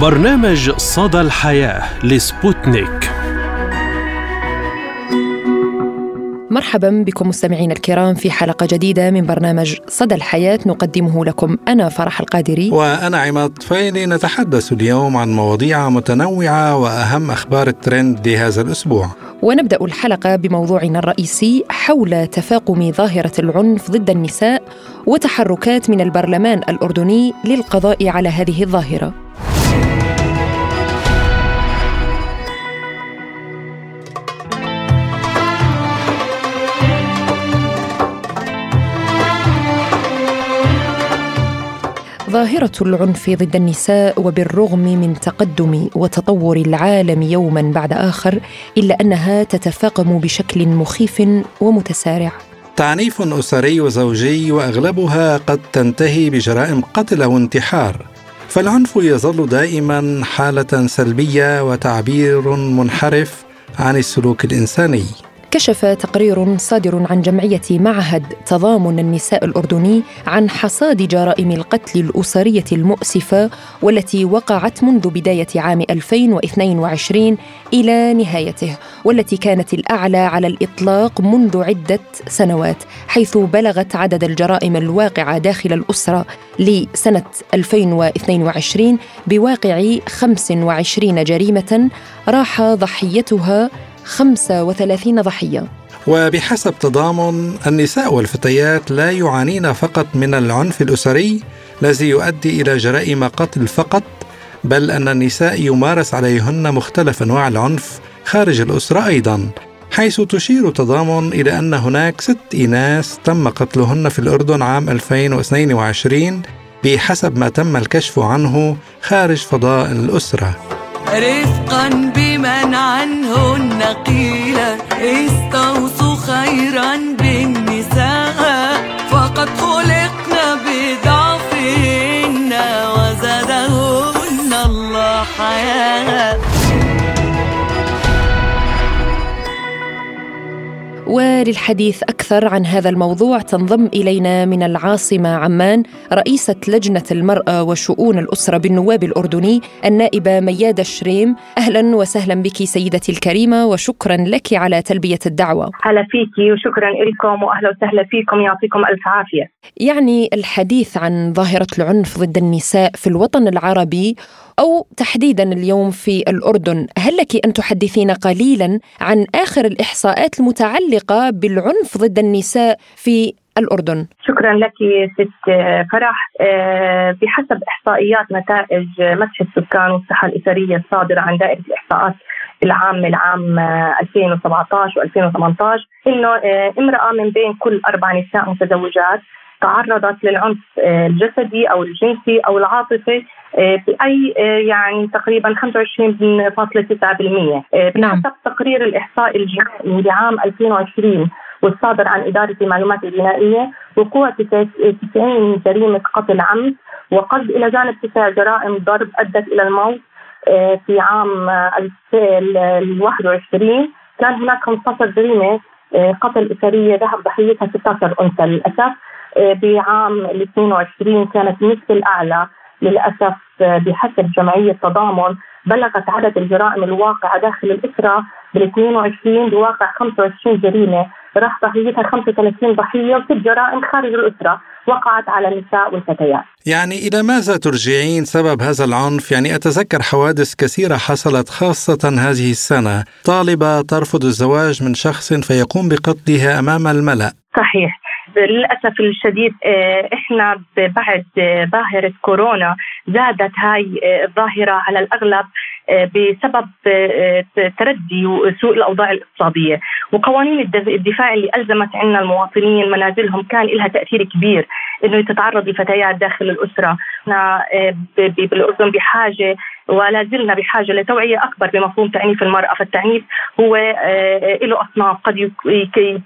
برنامج صدى الحياة لسبوتنيك. مرحبا بكم مستمعينا الكرام في حلقة جديدة من برنامج صدى الحياة. نقدمه لكم أنا فرح القادري. وأنا عماد طفيلي. نتحدث اليوم عن مواضيع متنوعة وأهم أخبار الترند لهذا الأسبوع. ونبدأ الحلقة بموضوعنا الرئيسي حول تفاقم ظاهرة العنف ضد النساء وتحركات من البرلمان الأردني للقضاء على هذه الظاهرة. ظاهرة العنف ضد النساء وبالرغم من تقدم وتطور العالم يوما بعد آخر إلا أنها تتفاقم بشكل مخيف ومتسارع. تعنيف أسري وزوجي وأغلبها قد تنتهي بجرائم قتل أو انتحار فالعنف يظل دائما حالة سلبية وتعبير منحرف عن السلوك الإنساني. كشف تقرير صادر عن جمعية معهد تضامن النساء الأردني عن حصاد جرائم القتل الأسرية المؤسفة والتي وقعت منذ بداية عام 2022 إلى نهايته والتي كانت الأعلى على الإطلاق منذ عدة سنوات حيث بلغت عدد الجرائم الواقعة داخل الأسرة لسنة 2022 بواقع 25 جريمة راح ضحيتها 35 ضحية. وبحسب تضامن النساء والفتيات لا يعانين فقط من العنف الأسري الذي يؤدي إلى جرائم قتل فقط بل أن النساء يمارس عليهن مختلف أنواع العنف خارج الأسرة أيضا حيث تشير تضامن إلى أن هناك ست إناث تم قتلهن في الأردن عام 2022 بحسب ما تم الكشف عنه خارج فضاء الأسرة. رفقا بمن عنهن قيل استوصوا خيرا بالنساء. وللحديث أكثر عن هذا الموضوع. تنضم إلينا من العاصمة عمان رئيسة لجنة المرأة وشؤون الأسرة بالنواب الأردني النائبة ميادة شريم أهلا وسهلا بك سيدتي الكريمة وشكرا لك على تلبية الدعوة. هلا فيكي وشكرا لكم وأهلا وسهلا فيكم يعطيكم ألف عافية. يعني الحديث عن ظاهرة العنف ضد النساء في الوطن العربي أو تحديدا اليوم في الأردن. هل لك أن تحدثينا قليلا عن آخر الإحصاءات المتعلقة بالعنف ضد النساء في الأردن؟ شكرا لك ست فرح. آه، بحسب إحصائيات نتائج مسح السكان والصحة الأسرية الصادرة عن دائرة الإحصاءات العام العام 2017 و2018 إنه آه، امرأة من بين كل أربع نساء متزوجات تعرضت للعنف آه، الجسدي أو الجنسي أو العاطفي آه، بأي آه، يعني تقريبا 25.9% نعم. بحسب تقرير الإحصاء الجنائي لعام 2020 والصادر عن إدارة المعلومات الجنائية وقوع 90 جريمة قتل عمد وقصد إلى جانب تسع جرائم ضرب أدت إلى الموت في عام 2021 كان هناك 15 جريمة قتل أسرية ذهب ضحيتها 16 أنثى للأسف. بعام ال 22 كانت النسبة الأعلى للأسف بحسب جمعية تضامن بلغت عدد الجرائم الواقعة داخل الأسرة بال 22 بواقع 25 جريمة. راح ضحيتها 35 ضحية وست جرائم خارج الأسرة وقعت على النساء والفتيات. يعني إلى ماذا ترجعين سبب هذا العنف؟ يعني أتذكر حوادث كثيرة حصلت خاصة هذه السنة. طالبة ترفض الزواج من شخص فيقوم بقتلها أمام الملأ. صحيح. للأسف الشديد آه، إحنا بعد آه، ظاهرة كورونا زادت هاي آه، الظاهرة على الأغلب بسبب تردي وسوء الأوضاع الاقتصادية. وقوانين الدفاع اللي ألزمت عنا المواطنين منازلهم كان لها تأثير كبير إنه تتعرض الفتيات داخل الأسرة. إحنا بالأردن بحاجة ولا زلنا بحاجة لتوعية أكبر بمفهوم تعنيف المرأة، فالتعنيف هو آه، له أصناف. قد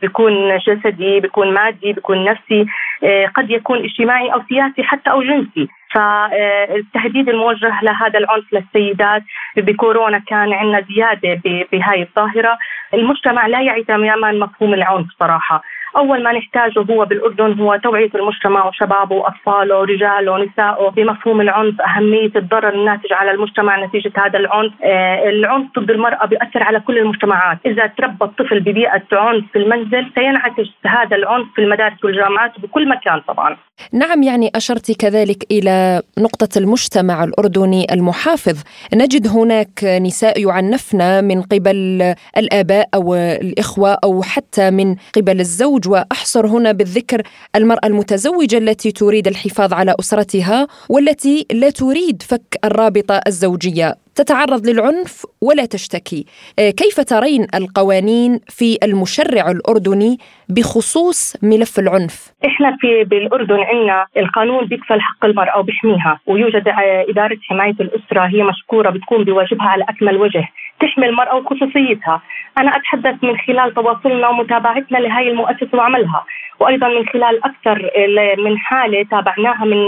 بيكون جسدي، بيكون مادي، بيكون نفسي، آه، قد يكون اجتماعي أو سياسي حتى أو جنسي. فالتهديد الموجه لهذا العنف للسيدات بكورونا كان عندنا زيادة بهاي الظاهرة، المجتمع لا يعي تماما مفهوم العنف صراحة، أول ما نحتاجه هو بالأردن هو توعية المجتمع وشبابه وأطفاله ورجاله ونسائه بمفهوم العنف أهمية الضرر الناتج على المجتمع نتيجة هذا العنف. آه العنف ضد المرأة بياثر على كل المجتمعات. إذا تربى الطفل ببيئة عنف في المنزل سينعكس هذا العنف في المدارس والجامعات بكل مكان طبعا. نعم يعني أشرت كذلك إلى نقطة المجتمع الأردني المحافظ. نجد هناك نساء يعنفن من قبل الآباء أو الإخوة أو حتى من قبل الزوج وأحصر هنا بالذكر المرأة المتزوجة التي تريد الحفاظ على أسرتها والتي لا تريد فك الرابطة الزوجية. تتعرض للعنف ولا تشتكي. آه، كيف ترين القوانين في المشرع الأردني بخصوص ملف العنف؟ إحنا في بالأردن عندنا القانون بيكفل حق المرأة وبيحميها ويوجد إدارة حماية الأسرة هي مشكورة بتقوم بواجبها على أكمل وجه تحمي المرأة وخصوصيتها. أنا أتحدث من خلال تواصلنا ومتابعتنا لهي المؤسسة وعملها وأيضا من خلال أكثر من حالة تابعناها من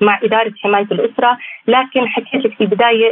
مع إدارة حماية الأسرة لكن حكيت لك في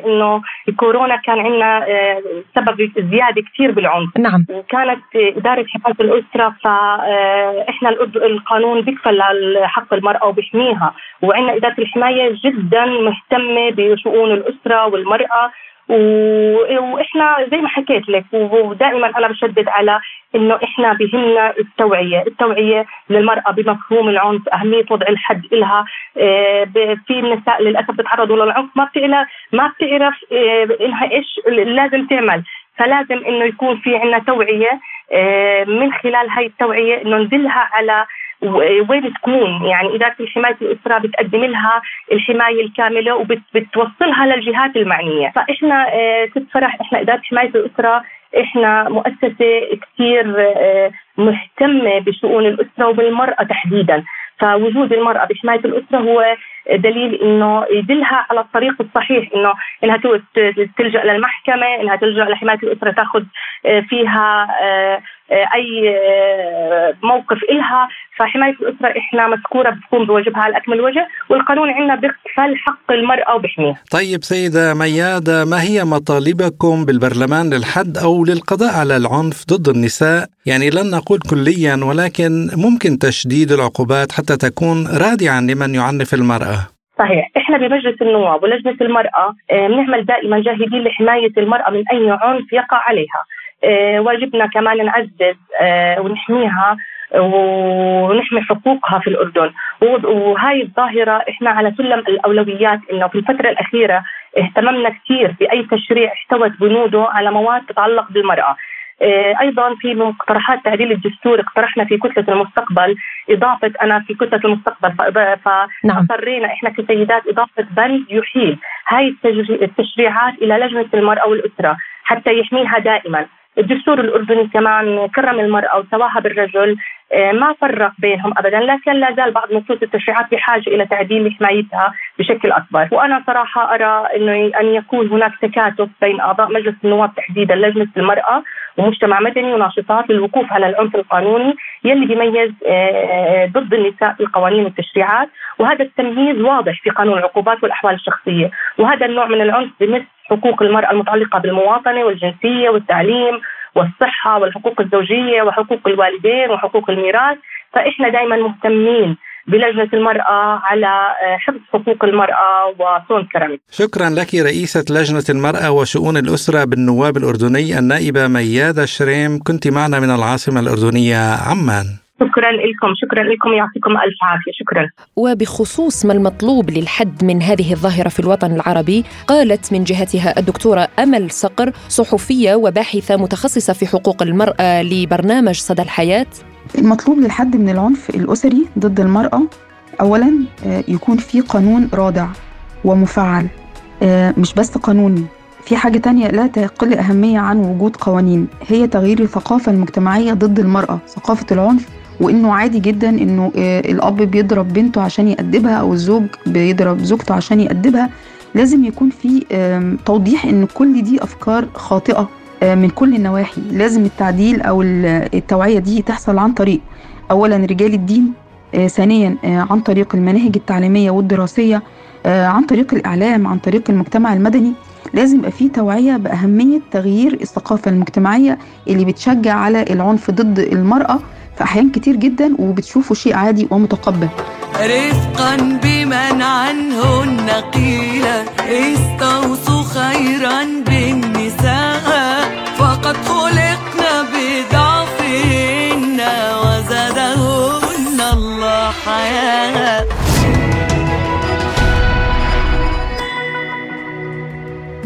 إنه الكورونا كان عندنا آه، سبب زيادة كثير بالعنف. نعم. وكانت إدارة حماية الأسرة فاحنا آه، القانون بيكفل حق المرأة وبيحميها. وعندنا إدارة الحماية جدا مهتمة بشؤون الأسرة والمرأة. وإحنا زي ما حكيت لك ودائما أنا بشدد على إنه إحنا بهمنا التوعية، التوعية للمرأة بمفهوم العنف، أهمية وضع الحد لها، آه، في النساء للأسف بتعرضوا للعنف ما بتعرف ما بتعرف آه، إنها إيش لازم تعمل، فلازم إنه يكون في عندنا توعية آه، من خلال هاي التوعية إنه ندلها على وين تكون؟ يعني إدارة حماية الأسرة بتقدم لها الحماية الكاملة وبتوصلها للجهات المعنية. فإحنا ست فرح إحنا إدارة حماية الأسرة إحنا مؤسسة كثير آه، مهتمة بشؤون الأسرة وبالمرأة تحديدا. فوجود المرأة بحماية الأسرة هو دليل إنه يدلها على الطريق الصحيح إنه إنها تلجأ للمحكمة إنها تلجأ لحماية الأسرة تاخذ آه، فيها آه، أي موقف إلها فحماية الأسرة إحنا مذكورة بتكون بواجبها على أكمل وجه والقانون عندنا بيكفل حق المرأة وبحميه. طيب سيدة ميادة ما هي مطالبكم بالبرلمان للحد أو للقضاء على العنف ضد النساء؟ يعني لن نقول كليا ولكن ممكن تشديد العقوبات حتى تكون رادعا لمن يعنف المرأة. صحيح. إحنا بمجلس النواب ولجنة المرأة آه، بنعمل دائما جاهدين لحماية المرأة من أي عنف يقع عليها. آه، واجبنا كمان نعزز آه، ونحميها ونحمي حقوقها في الأردن. وهاي الظاهرة إحنا على سلم الأولويات إنه في الفترة الأخيرة اهتممنا كثير بأي تشريع احتوت بنوده على مواد تتعلق بالمرأة. أيضا في مقترحات تعديل الدستور اقترحنا في كتلة المستقبل إضافة أنا في كتلة المستقبل فاضطرينا نعم. إحنا كسيدات إضافة بند يحيل. هاي التشريعات إلى لجنة المرأة والأسرة حتى يحميها دائما. الدستور الأردني كمان كرم المرأة وسواها بالرجل. آه، ما فرق بينهم ابدا. لكن لا زال بعض نصوص التشريعات بحاجة إلى تعديل حمايتها بشكل أكبر. وأنا صراحة أرى إنه أن يكون هناك تكاتف بين أعضاء مجلس النواب تحديدا لجنة المرأة ومجتمع مدني وناشطات للوقوف على العنف القانوني يلي بيميز آه، ضد النساء في القوانين والتشريعات وهذا التمييز واضح في قانون العقوبات والأحوال الشخصية. وهذا النوع من العنف بمس حقوق المرأة المتعلقة بالمواطنة والجنسية والتعليم والصحة والحقوق الزوجية وحقوق الوالدين وحقوق الميراث فإحنا دائما مهتمين بلجنة المرأة على آه، حفظ حقوق المرأة وصون كرامتها شكرا لك رئيسة لجنة المرأة وشؤون الأسرة بالنواب الأردني النائبة ميادة شريم كنت معنا من العاصمة الأردنية عمان. شكرا لكم شكرا لكم يعطيكم ألف عافية شكرا. وبخصوص ما المطلوب للحد من هذه الظاهرة في الوطن العربي قالت من جهتها الدكتورة أمل صقر صحفية وباحثة متخصصة في حقوق المرأة لبرنامج صدى الحياة. المطلوب للحد من العنف الأسري ضد المرأة اولا آه، يكون في قانون رادع ومفعل. آه، مش بس قانوني في حاجة تانية لا تقل أهمية عن وجود قوانين هي تغيير الثقافة المجتمعية ضد المرأة ثقافة العنف وإنه عادي جدا إنه آه، الأب بيضرب بنته عشان يأدبها أو الزوج بيضرب زوجته عشان يأدبها لازم يكون في توضيح إن كل دي أفكار خاطئة آه، من كل النواحي. لازم التعديل أو التوعية دي تحصل عن طريق اولا رجال الدين آه، ثانيا عن طريق المناهج التعليمية والدراسية عن طريق الإعلام عن طريق المجتمع المدني. لازم يبقى في توعية بأهمية تغيير الثقافة المجتمعية اللي بتشجع على العنف ضد المرأة. في أحيان كتير جدا وبتشوفه شيء عادي ومتقبل. رفقا بمن عنهن قيل استوصوا خيرا بالنساء فقد خلقنا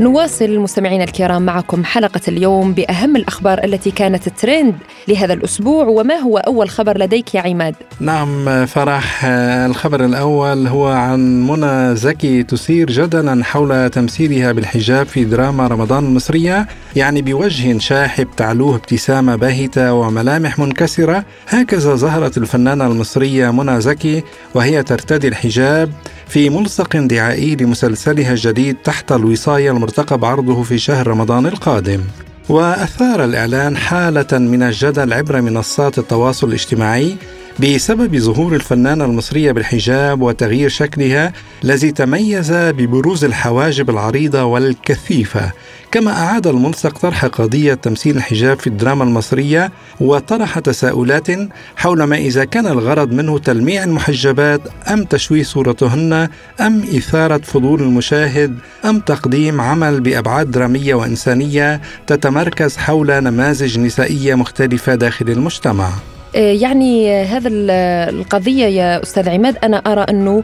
نواصل مستمعينا الكرام معكم حلقة اليوم بأهم الأخبار التي كانت ترند لهذا الأسبوع وما هو أول خبر لديك يا عماد؟ نعم فرح الخبر الأول هو عن منى زكي تثير جدلا حول تمثيلها بالحجاب في دراما رمضان المصرية يعني بوجه شاحب تعلوه ابتسامة باهتة وملامح منكسرة هكذا ظهرت الفنانة المصرية منى زكي وهي ترتدي الحجاب في ملصق دعائي لمسلسلها الجديد تحت الوصاية المرتقب عرضه في شهر رمضان القادم. وأثار الإعلان حالة من الجدل عبر منصات التواصل الاجتماعي بسبب ظهور الفنانة المصرية بالحجاب وتغيير شكلها الذي تميز ببروز الحواجب العريضة والكثيفة. كما أعاد الملصق طرح قضية تمثيل الحجاب في الدراما المصرية وطرح تساؤلات حول ما إذا كان الغرض منه تلميع المحجبات أم تشويه صورتهن أم إثارة فضول المشاهد أم تقديم عمل بأبعاد درامية وإنسانية تتمركز حول نماذج نسائية مختلفة داخل المجتمع. يعني هذا القضية يا أستاذ عماد أنا أرى أنه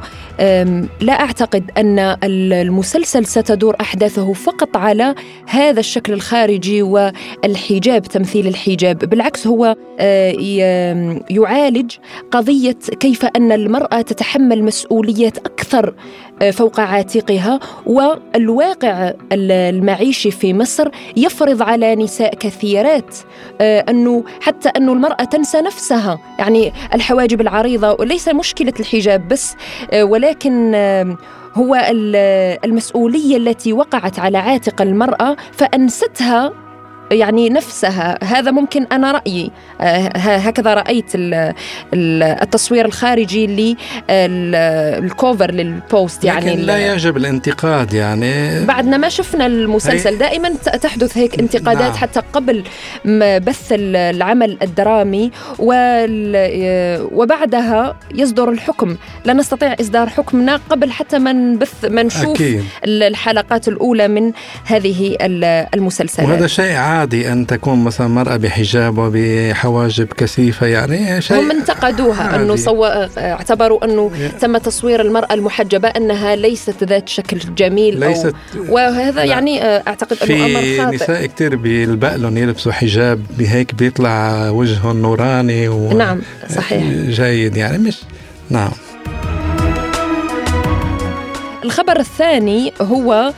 لا أعتقد أن المسلسل ستدور أحداثه فقط على هذا الشكل الخارجي والحجاب تمثيل الحجاب بالعكس هو آه، يعالج قضية كيف أن المرأة تتحمل مسؤوليات أكثر آه، فوق عاتقها والواقع المعيشي في مصر يفرض على نساء كثيرات أنه حتى أنه المرأة تنسى نفسها. نفسها يعني الحواجب العريضة وليس مشكلة الحجاب بس آه، ولكن آه، هو المسؤولية التي وقعت على عاتق المرأة فأنستها يعني نفسها. هذا ممكن أنا رأيي. آه، هكذا رأيت التصوير الخارجي للكوفر للبوست يعني لكن لا يجب الانتقاد يعني. بعدنا ما شفنا المسلسل دائما تحدث هيك انتقادات نعم. حتى قبل بث العمل الدرامي. وبعدها يصدر الحكم. لا نستطيع إصدار حكمنا قبل حتى ما نبث ما نشوف أكيد. الحلقات الأولى من هذه المسلسلات وهذا شيء عادي أن تكون مثلا مرأة بحجاب وبحواجب كثيفة يعني شيء هم انتقدوها أنه صو... اعتبروا أنه تم تصوير المرأة المحجبة أنها ليست ذات شكل جميل ليست أو... وهذا لا. يعني أعتقد أنه أمر خاطئ. في نساء كثير بيلبق يلبسوا حجاب بهيك بيطلع وجههم نوراني و... نعم صحيح. جيد يعني مش نعم. الخبر الثاني هو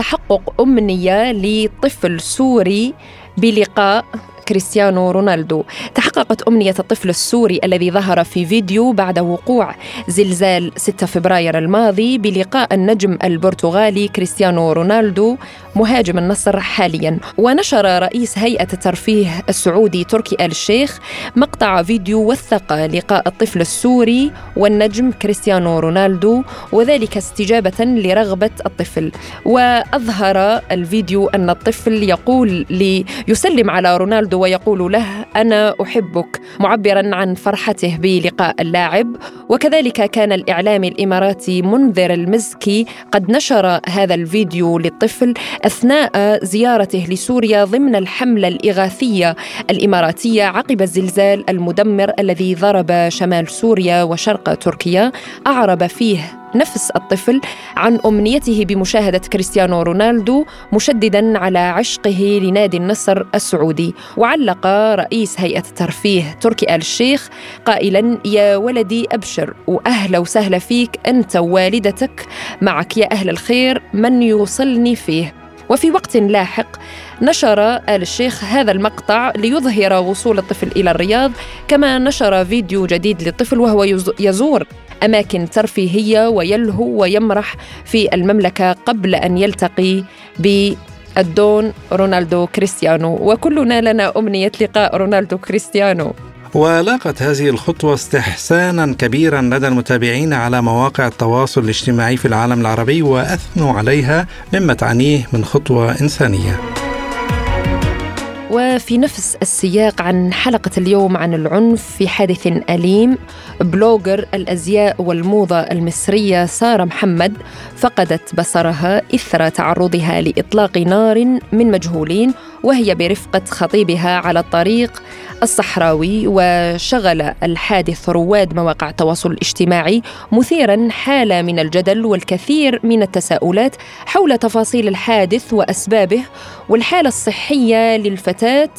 تحقق أمنية لطفل سوري بلقاء كريستيانو رونالدو. تحققت أمنية الطفل السوري الذي ظهر في فيديو بعد وقوع زلزال 6 فبراير الماضي بلقاء النجم البرتغالي كريستيانو رونالدو مهاجم النصر حاليا. ونشر رئيس هيئة الترفيه السعودي تركي آل الشيخ مقطع فيديو وثق لقاء الطفل السوري والنجم كريستيانو رونالدو وذلك استجابة لرغبة الطفل. وأظهر الفيديو أن الطفل يقول ليسلم على رونالدو ويقول له أنا أحبك. معبرا عن فرحته بلقاء اللاعب. وكذلك كان الاعلامي الإماراتي منذر المزكي قد نشر هذا الفيديو للطفل أثناء زيارته لسوريا ضمن الحملة الإغاثية الإماراتية عقب الزلزال المدمر الذي ضرب شمال سوريا وشرق تركيا. أعرب فيه نفس الطفل عن أمنيته بمشاهدة كريستيانو رونالدو مشددا على عشقه لنادي النصر السعودي. وعلق رئيس هيئة الترفيه تركي آل الشيخ قائلا يا ولدي أبشر واهلا وسهلا فيك أنت ووالدتك معك يا أهل الخير من يوصلني فيه. وفي وقت لاحق نشر آل الشيخ هذا المقطع ليظهر وصول الطفل إلى الرياض كما نشر فيديو جديد للطفل وهو يزور أماكن ترفيهية ويلهو ويمرح في المملكة قبل أن يلتقي الدون رونالدو كريستيانو وكلنا لنا أمنية لقاء رونالدو كريستيانو. ولاقت هذه الخطوة استحسانا كبيرا لدى المتابعين على مواقع التواصل الاجتماعي في العالم العربي وأثنوا عليها مما تعنيه من خطوة إنسانية. وفي نفس السياق عن حلقة اليوم عن العنف في حادث أليم. بلوجر الأزياء والموضة المصرية سارة محمد فقدت بصرها إثر تعرضها لإطلاق نار من مجهولين وهي برفقة خطيبها على الطريق الصحراوي وشغل الحادث رواد مواقع التواصل الاجتماعي مثيرا حالة من الجدل والكثير من التساؤلات حول تفاصيل الحادث وأسبابه والحالة الصحية للفتاة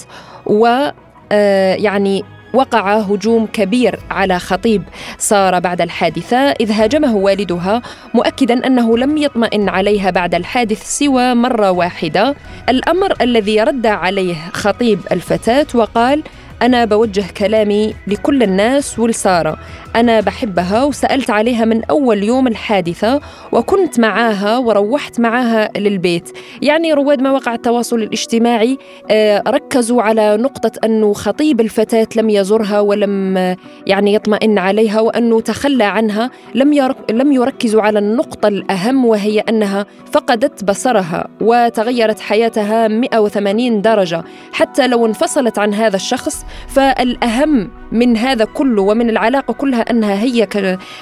و آه، يعني وقع هجوم كبير على خطيب. ساره بعد الحادثة إذ هاجمه والدها مؤكدا أنه لم يطمئن عليها بعد الحادث سوى مرة واحدة. الأمر الذي رد عليه خطيب الفتاة وقال أنا بوجه كلامي لكل الناس ولسارة أنا بحبها وسألت عليها من أول يوم الحادثة وكنت معاها وروحت معاها للبيت. يعني رواد مواقع التواصل الاجتماعي آه، ركزوا على نقطة أنه خطيب الفتاة لم يزرها ولم يعني يطمئن عليها وأنه تخلى عنها لم لم يركزوا على النقطة الأهم وهي أنها فقدت بصرها وتغيرت حياتها 180 درجة. حتى لو انفصلت عن هذا الشخص فالأهم من هذا كله ومن العلاقة كلها أنها هي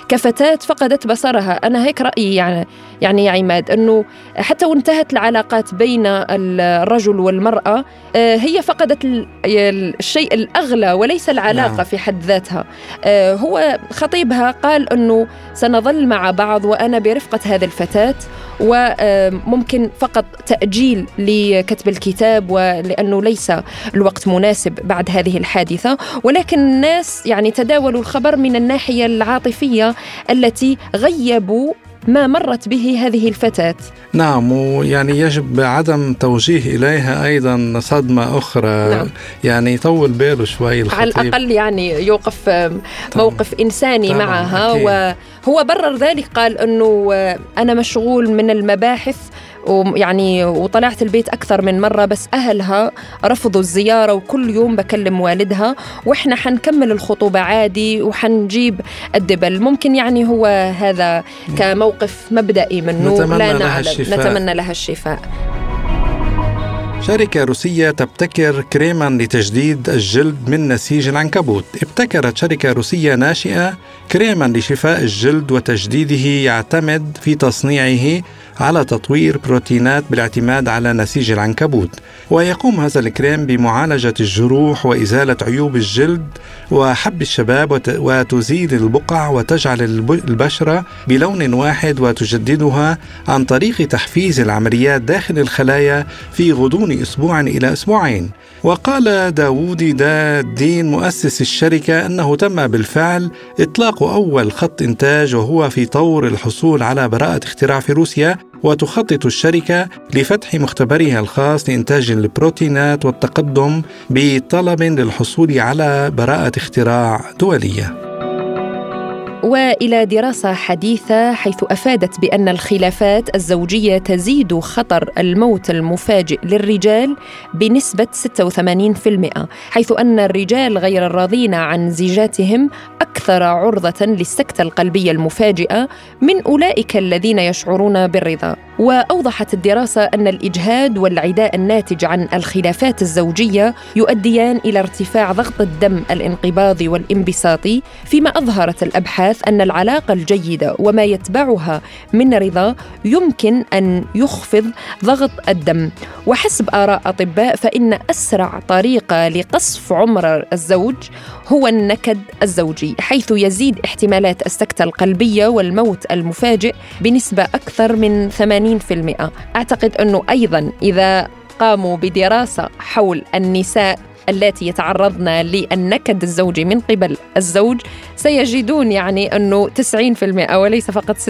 كفتاة فقدت بصرها أنا هيك رأيي يعني يعني يا عماد أنه حتى وانتهت العلاقات بين الرجل والمرأة آه، هي فقدت الشيء الأغلى وليس العلاقة نعم. في حد ذاتها آه، هو خطيبها قال أنه سنظل مع بعض وأنا برفقة هذه الفتاة وممكن فقط تأجيل لكتب الكتاب ولأنه ليس الوقت مناسب بعد هذه الحادثة. ولكن الناس يعني تداولوا الخبر من الناحية العاطفية التي غيبوا ما مرت به هذه الفتاة نعم ويعني يجب عدم توجيه إليها أيضا صدمة أخرى نعم. يعني يطول باله شوي الخطيب على الأقل يعني يوقف موقف إنساني طبعا معها أكيد. وهو برر ذلك قال أنه أنا مشغول من المباحث ويعني وطلعت البيت أكثر من مرة بس أهلها رفضوا الزيارة وكل يوم بكلم والدها وإحنا حنكمل الخطوبة عادي وحنجيب الدبل. ممكن يعني هو هذا كموقف مبدئي منه نتمنى لا نعلم لها الشفاء. نتمنى لها الشفاء. شركة روسية تبتكر كريما لتجديد الجلد من نسيج العنكبوت. ابتكرت شركة روسية ناشئة كريما لشفاء الجلد وتجديده يعتمد في تصنيعه على تطوير بروتينات بالاعتماد على نسيج العنكبوت ويقوم هذا الكريم بمعالجة الجروح وإزالة عيوب الجلد وحب الشباب وتزيل البقع وتجعل البشرة بلون واحد وتجددها عن طريق تحفيز العمليات داخل الخلايا في غضون أسبوع إلى أسبوعين. وقال داوود دا الدين مؤسس الشركة أنه تم بالفعل إطلاق أول خط إنتاج وهو في طور الحصول على براءة اختراع في روسيا وتخطط الشركة لفتح مختبرها الخاص لإنتاج البروتينات والتقدم بطلب للحصول على براءة اختراع دولية. وإلى دراسة حديثة حيث أفادت بأن الخلافات الزوجية تزيد خطر الموت المفاجئ للرجال بنسبة 86% حيث أن الرجال غير الراضين عن زيجاتهم أكثر عرضة للسكتة القلبية المفاجئة من أولئك الذين يشعرون بالرضا. وأوضحت الدراسة أن الإجهاد والعداء الناتج عن الخلافات الزوجية يؤديان إلى ارتفاع ضغط الدم الانقباضي والانبساطي فيما أظهرت الأبحاث أن العلاقة الجيدة وما يتبعها من رضا يمكن أن يخفض ضغط الدم. وحسب آراء أطباء فإن أسرع طريقة لقصف عمر الزوج هو النكد الزوجي حيث يزيد احتمالات السكتة القلبية والموت المفاجئ بنسبة أكثر من 80 80% أعتقد أنه أيضا إذا قاموا بدراسة حول النساء اللاتي يتعرضن للنكد الزوجي من قبل الزوج سيجدون يعني أنه 90% وليس فقط 86%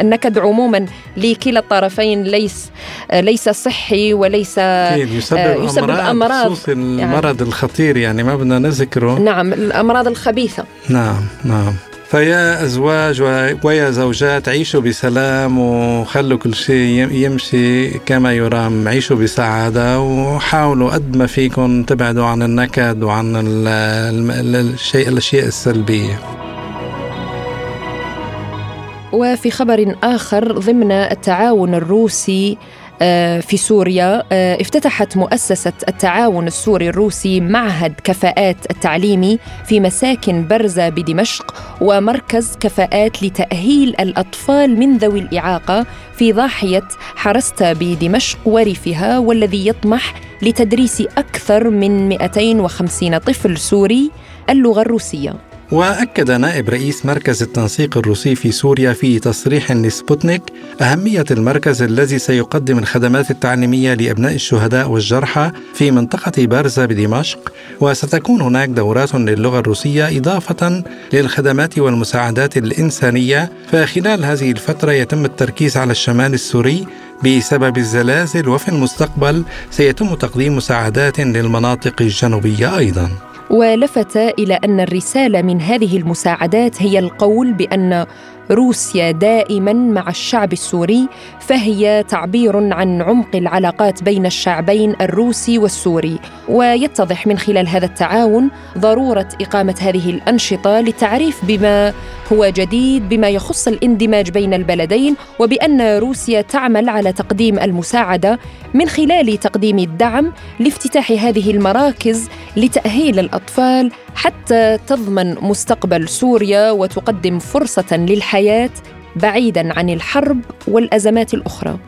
النكد عموما لكلا الطرفين ليس ليس صحي وليس يسبب, آه، يسبب أمراض, أمراض. خصوص المرض يعني الخطير يعني ما بدنا نذكره. نعم الأمراض الخبيثة. نعم نعم. فيا أزواج ويا زوجات عيشوا بسلام وخلوا كل شيء يمشي كما يرام. عيشوا بسعادة وحاولوا قد ما فيكم تبعدوا عن النكد وعن الشيء الأشياء السلبية. وفي خبر آخر ضمن التعاون الروسي في سوريا آه، افتتحت مؤسسة التعاون السوري الروسي معهد كفاءات التعليمي في مساكن برزة بدمشق ومركز كفاءات لتأهيل الأطفال من ذوي الإعاقة في ضاحية حرستا بدمشق وريفها والذي يطمح لتدريس أكثر من 250 طفل سوري اللغة الروسية. وأكد نائب رئيس مركز التنسيق الروسي في سوريا في تصريح لسبوتنيك أهمية المركز الذي سيقدم الخدمات التعليمية لأبناء الشهداء والجرحى في منطقة بارزة بدمشق وستكون هناك دورات للغة الروسية إضافة للخدمات والمساعدات الإنسانية. فخلال هذه الفترة يتم التركيز على الشمال السوري بسبب الزلازل وفي المستقبل سيتم تقديم مساعدات للمناطق الجنوبية أيضا. ولفت إلى أن الرسالة من هذه المساعدات هي القول بأن روسيا دائما مع الشعب السوري فهي تعبير عن عمق العلاقات بين الشعبين الروسي والسوري. ويتضح من خلال هذا التعاون ضرورة إقامة هذه الأنشطة للتعريف بما هو جديد بما يخص الاندماج بين البلدين وبأن روسيا تعمل على تقديم المساعدة من خلال تقديم الدعم لافتتاح هذه المراكز لتأهيل الأطفال حتى تضمن مستقبل سوريا وتقدم فرصة للحياة بعيدا عن الحرب والأزمات الأخرى.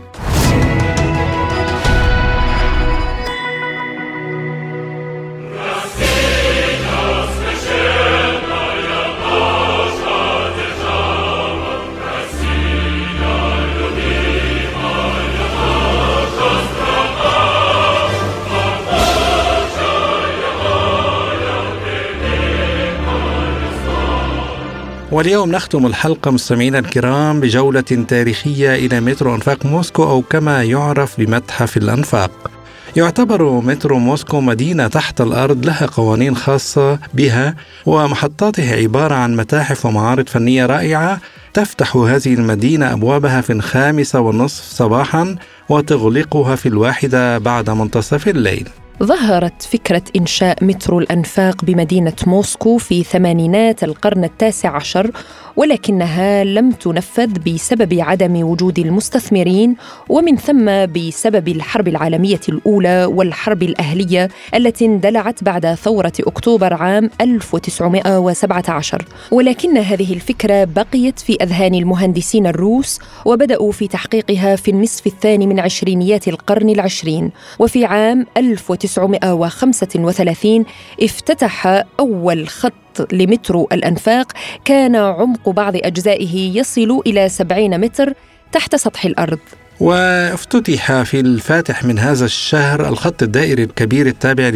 واليوم نختم الحلقة مستمعينا الكرام بجولة تاريخية إلى مترو أنفاق موسكو أو كما يعرف بمتحف الأنفاق. يعتبر مترو موسكو مدينة تحت الأرض لها قوانين خاصة بها ومحطاته عبارة عن متاحف ومعارض فنية رائعة تفتح هذه المدينة أبوابها في الخامسة والنصف صباحا وتغلقها في الواحدة بعد منتصف الليل. ظهرت فكرة إنشاء مترو الأنفاق بمدينة موسكو في ثمانينات القرن التاسع عشر ولكنها لم تنفذ بسبب عدم وجود المستثمرين ومن ثم بسبب الحرب العالمية الأولى والحرب الأهلية التي اندلعت بعد ثورة أكتوبر عام 1917 ولكن هذه الفكرة بقيت في أذهان المهندسين الروس وبدأوا في تحقيقها في النصف الثاني من عشرينيات القرن العشرين. وفي عام 1935 افتتح أول خط لمترو الأنفاق كان عمق بعض أجزائه يصل إلى 70 متر تحت سطح الأرض. وافتتح في الفاتح من هذا الشهر الخط الدائري الكبير التابع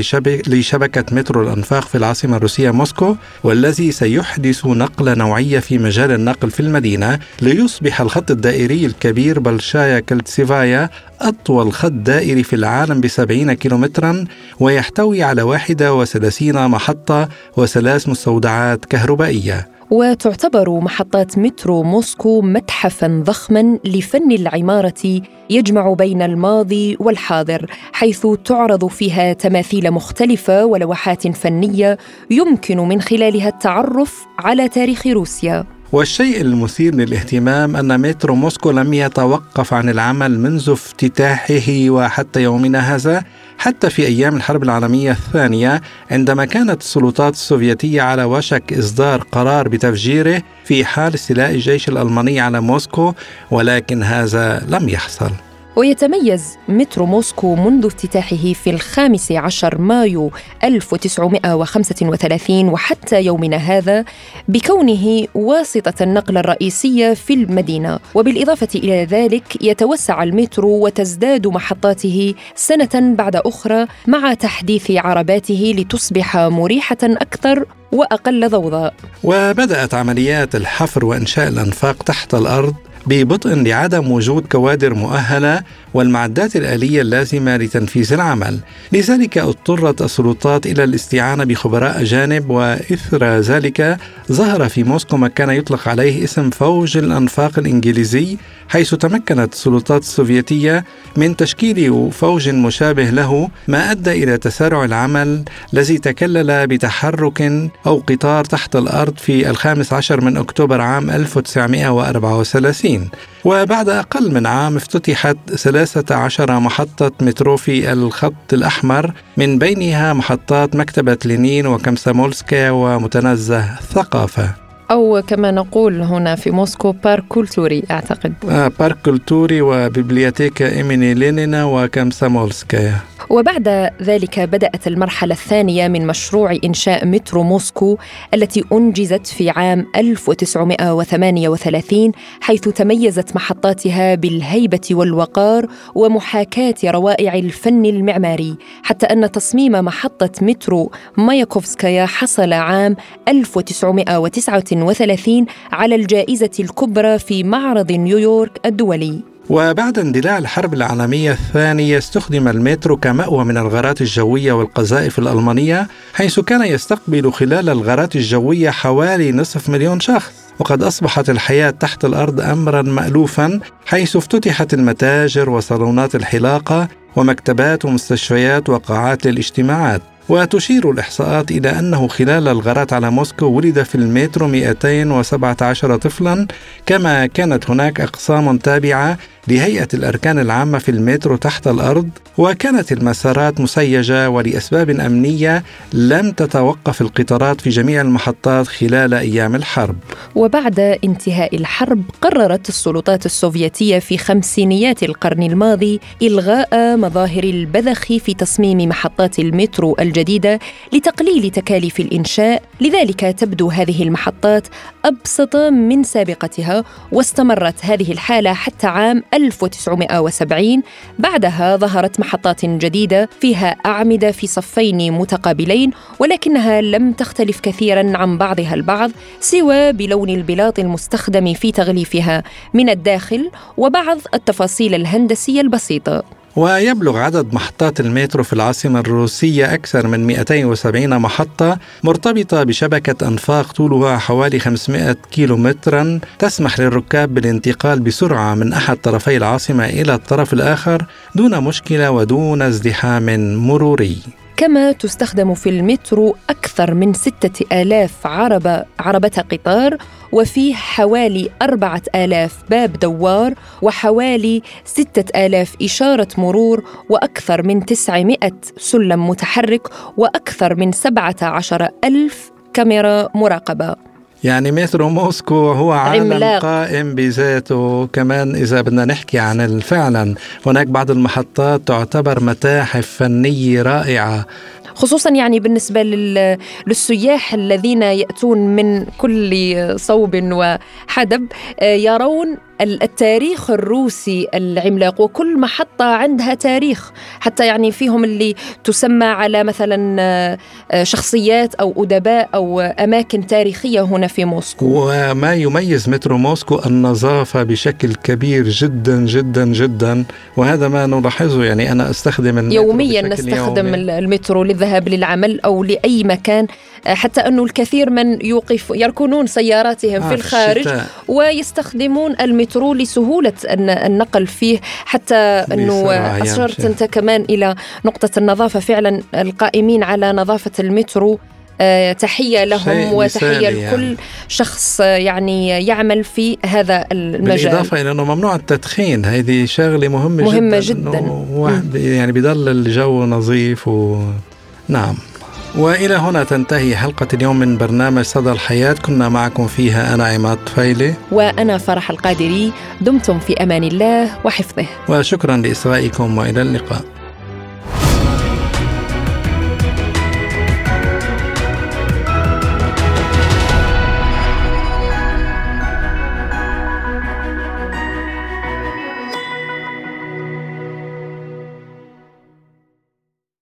لشبكة مترو الأنفاق في العاصمة الروسية موسكو والذي سيحدث نقلة نوعية في مجال النقل في المدينة ليصبح الخط الدائري الكبير بلشايا كلتسيفايا أطول خط دائري في العالم بسبعين كيلومترا ويحتوي على 31 محطة وثلاث مستودعات كهربائية. وتعتبر محطات مترو موسكو متحفا ضخما لفن العمارة يجمع بين الماضي والحاضر حيث تعرض فيها تماثيل مختلفة ولوحات فنية يمكن من خلالها التعرف على تاريخ روسيا. والشيء المثير للاهتمام أن مترو موسكو لم يتوقف عن العمل منذ افتتاحه وحتى يومنا هذا. حتى في أيام الحرب العالمية الثانية عندما كانت السلطات السوفيتية على وشك إصدار قرار بتفجيره في حال استيلاء الجيش الألماني على موسكو ولكن هذا لم يحصل. ويتميز مترو موسكو منذ افتتاحه في الخامس عشر مايو 1935 وحتى يومنا هذا بكونه واسطة النقل الرئيسية في المدينة. وبالإضافة إلى ذلك يتوسع المترو وتزداد محطاته سنة بعد أخرى مع تحديث عرباته لتصبح مريحة أكثر وأقل ضوضاء. وبدأت عمليات الحفر وإنشاء الأنفاق تحت الأرض ببطء لعدم وجود كوادر مؤهلة والمعدات الآلية اللازمه لتنفيذ العمل، لذلك اضطرت السلطات إلى الاستعانة بخبراء أجانب وإثر ذلك ظهر في موسكو ما كان يطلق عليه اسم فوج الأنفاق الإنجليزي حيث تمكنت السلطات السوفيتية من تشكيل فوج مشابه له ما أدى إلى تسارع العمل الذي تكلل بتحرك أول قطار تحت الأرض في الخامس عشر من أكتوبر عام 1934 وبعد أقل من عام افتتحت 13 محطة مترو في الخط الأحمر من بينها محطات مكتبة لينين وكمسامولسكا ومتنزه ثقافة. أو كما نقول هنا في موسكو بارك كولتوري أعتقد. آه بارك كولتوري وبيبليوتيكا إيميني لينينا وكمسامولسكايا وبعد ذلك بدأت المرحلة الثانية من مشروع إنشاء مترو موسكو التي أنجزت في عام 1938 حيث تميزت محطاتها بالهيبة والوقار ومحاكاة روائع الفن المعماري حتى أن تصميم محطة مترو ماياكوفسكايا حصل عام 1939 على الجائزة الكبرى في معرض نيويورك الدولي. وبعد اندلاع الحرب العالمية الثانية استخدم المترو كمأوى من الغارات الجوية والقذائف الألمانية حيث كان يستقبل خلال الغارات الجوية حوالي نصف مليون شخص. وقد أصبحت الحياة تحت الأرض أمرا مألوفا حيث افتتحت المتاجر وصالونات الحلاقة ومكتبات ومستشفيات وقاعات للاجتماعات. وتشير الإحصاءات إلى أنه خلال الغارات على موسكو ولد في المترو 217 طفلا كما كانت هناك أقسام تابعة لهيئة الأركان العامة في المترو تحت الأرض وكانت المسارات مسيجة ولأسباب أمنية لم تتوقف القطارات في جميع المحطات خلال أيام الحرب. وبعد انتهاء الحرب قررت السلطات السوفيتية في خمسينيات القرن الماضي إلغاء مظاهر البذخ في تصميم محطات المترو الجديدة. لتقليل تكاليف الإنشاء لذلك تبدو هذه المحطات أبسط من سابقتها واستمرت هذه الحالة حتى عام 1970 بعدها ظهرت محطات جديدة فيها أعمدة في صفين متقابلين ولكنها لم تختلف كثيرا عن بعضها البعض سوى بلون البلاط المستخدم في تغليفها من الداخل وبعض التفاصيل الهندسية البسيطة. ويبلغ عدد محطات المترو في العاصمة الروسية أكثر من 270 محطة مرتبطة بشبكة أنفاق طولها حوالي 500 كيلو مترا تسمح للركاب بالانتقال بسرعة من أحد طرفي العاصمة إلى الطرف الآخر دون مشكلة ودون ازدحام مروري. كما تستخدم في المترو أكثر من ستة آلاف عربة عربة قطار وفيه حوالي أربعة آلاف باب دوار وحوالي ستة آلاف إشارة مرور وأكثر من تسعمائة سلم متحرك وأكثر من سبعة عشر ألف كاميرا مراقبة. يعني مترو موسكو هو عالم عملاق. قائم بذاته كمان إذا بدنا نحكي عن فعلا هناك بعض المحطات تعتبر متاحف فنية رائعة خصوصا يعني بالنسبة لل- للسياح الذين يأتون من كل صوب وحدب آه، يرون ال- التاريخ الروسي العملاق وكل محطة عندها تاريخ حتى يعني فيهم اللي تسمى على مثلا آه، آه، شخصيات أو أدباء أو أماكن تاريخية هنا في موسكو وما يميز مترو موسكو النظافة بشكل كبير جدا جدا جدا وهذا ما نلاحظه يعني أنا أستخدم المترو يوميا نستخدم يومي. ال- المترو للذهاب للعمل أو لأي مكان آه، حتى انه الكثير من يوقف يركنون سياراتهم آه، في الخارج الشتاء. ويستخدمون المترو لسهولة الن- النقل فيه حتى أشرت يمشي. أنت كمان إلى نقطة النظافة فعلا القائمين على نظافة المترو آه، تحية لهم وتحية مثالي لكل يعني. شخص آه، يعني يعمل في هذا المجال بالإضافة إلى أنه ممنوع التدخين هذه شغلة مهمة, مهمة جدا جداً. واحد يعني بضل الجو نظيف و نعم. وإلى هنا تنتهي حلقة اليوم من برنامج صدى الحياة. كنا معكم فيها أنا عماد طفيلي وأنا فرح القادري. دمتم في أمان الله وحفظه. وشكرا لإصغائكم وإلى اللقاء.